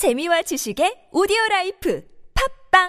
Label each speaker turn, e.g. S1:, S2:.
S1: 재미와 지식의 오디오 라이프. 팝빵!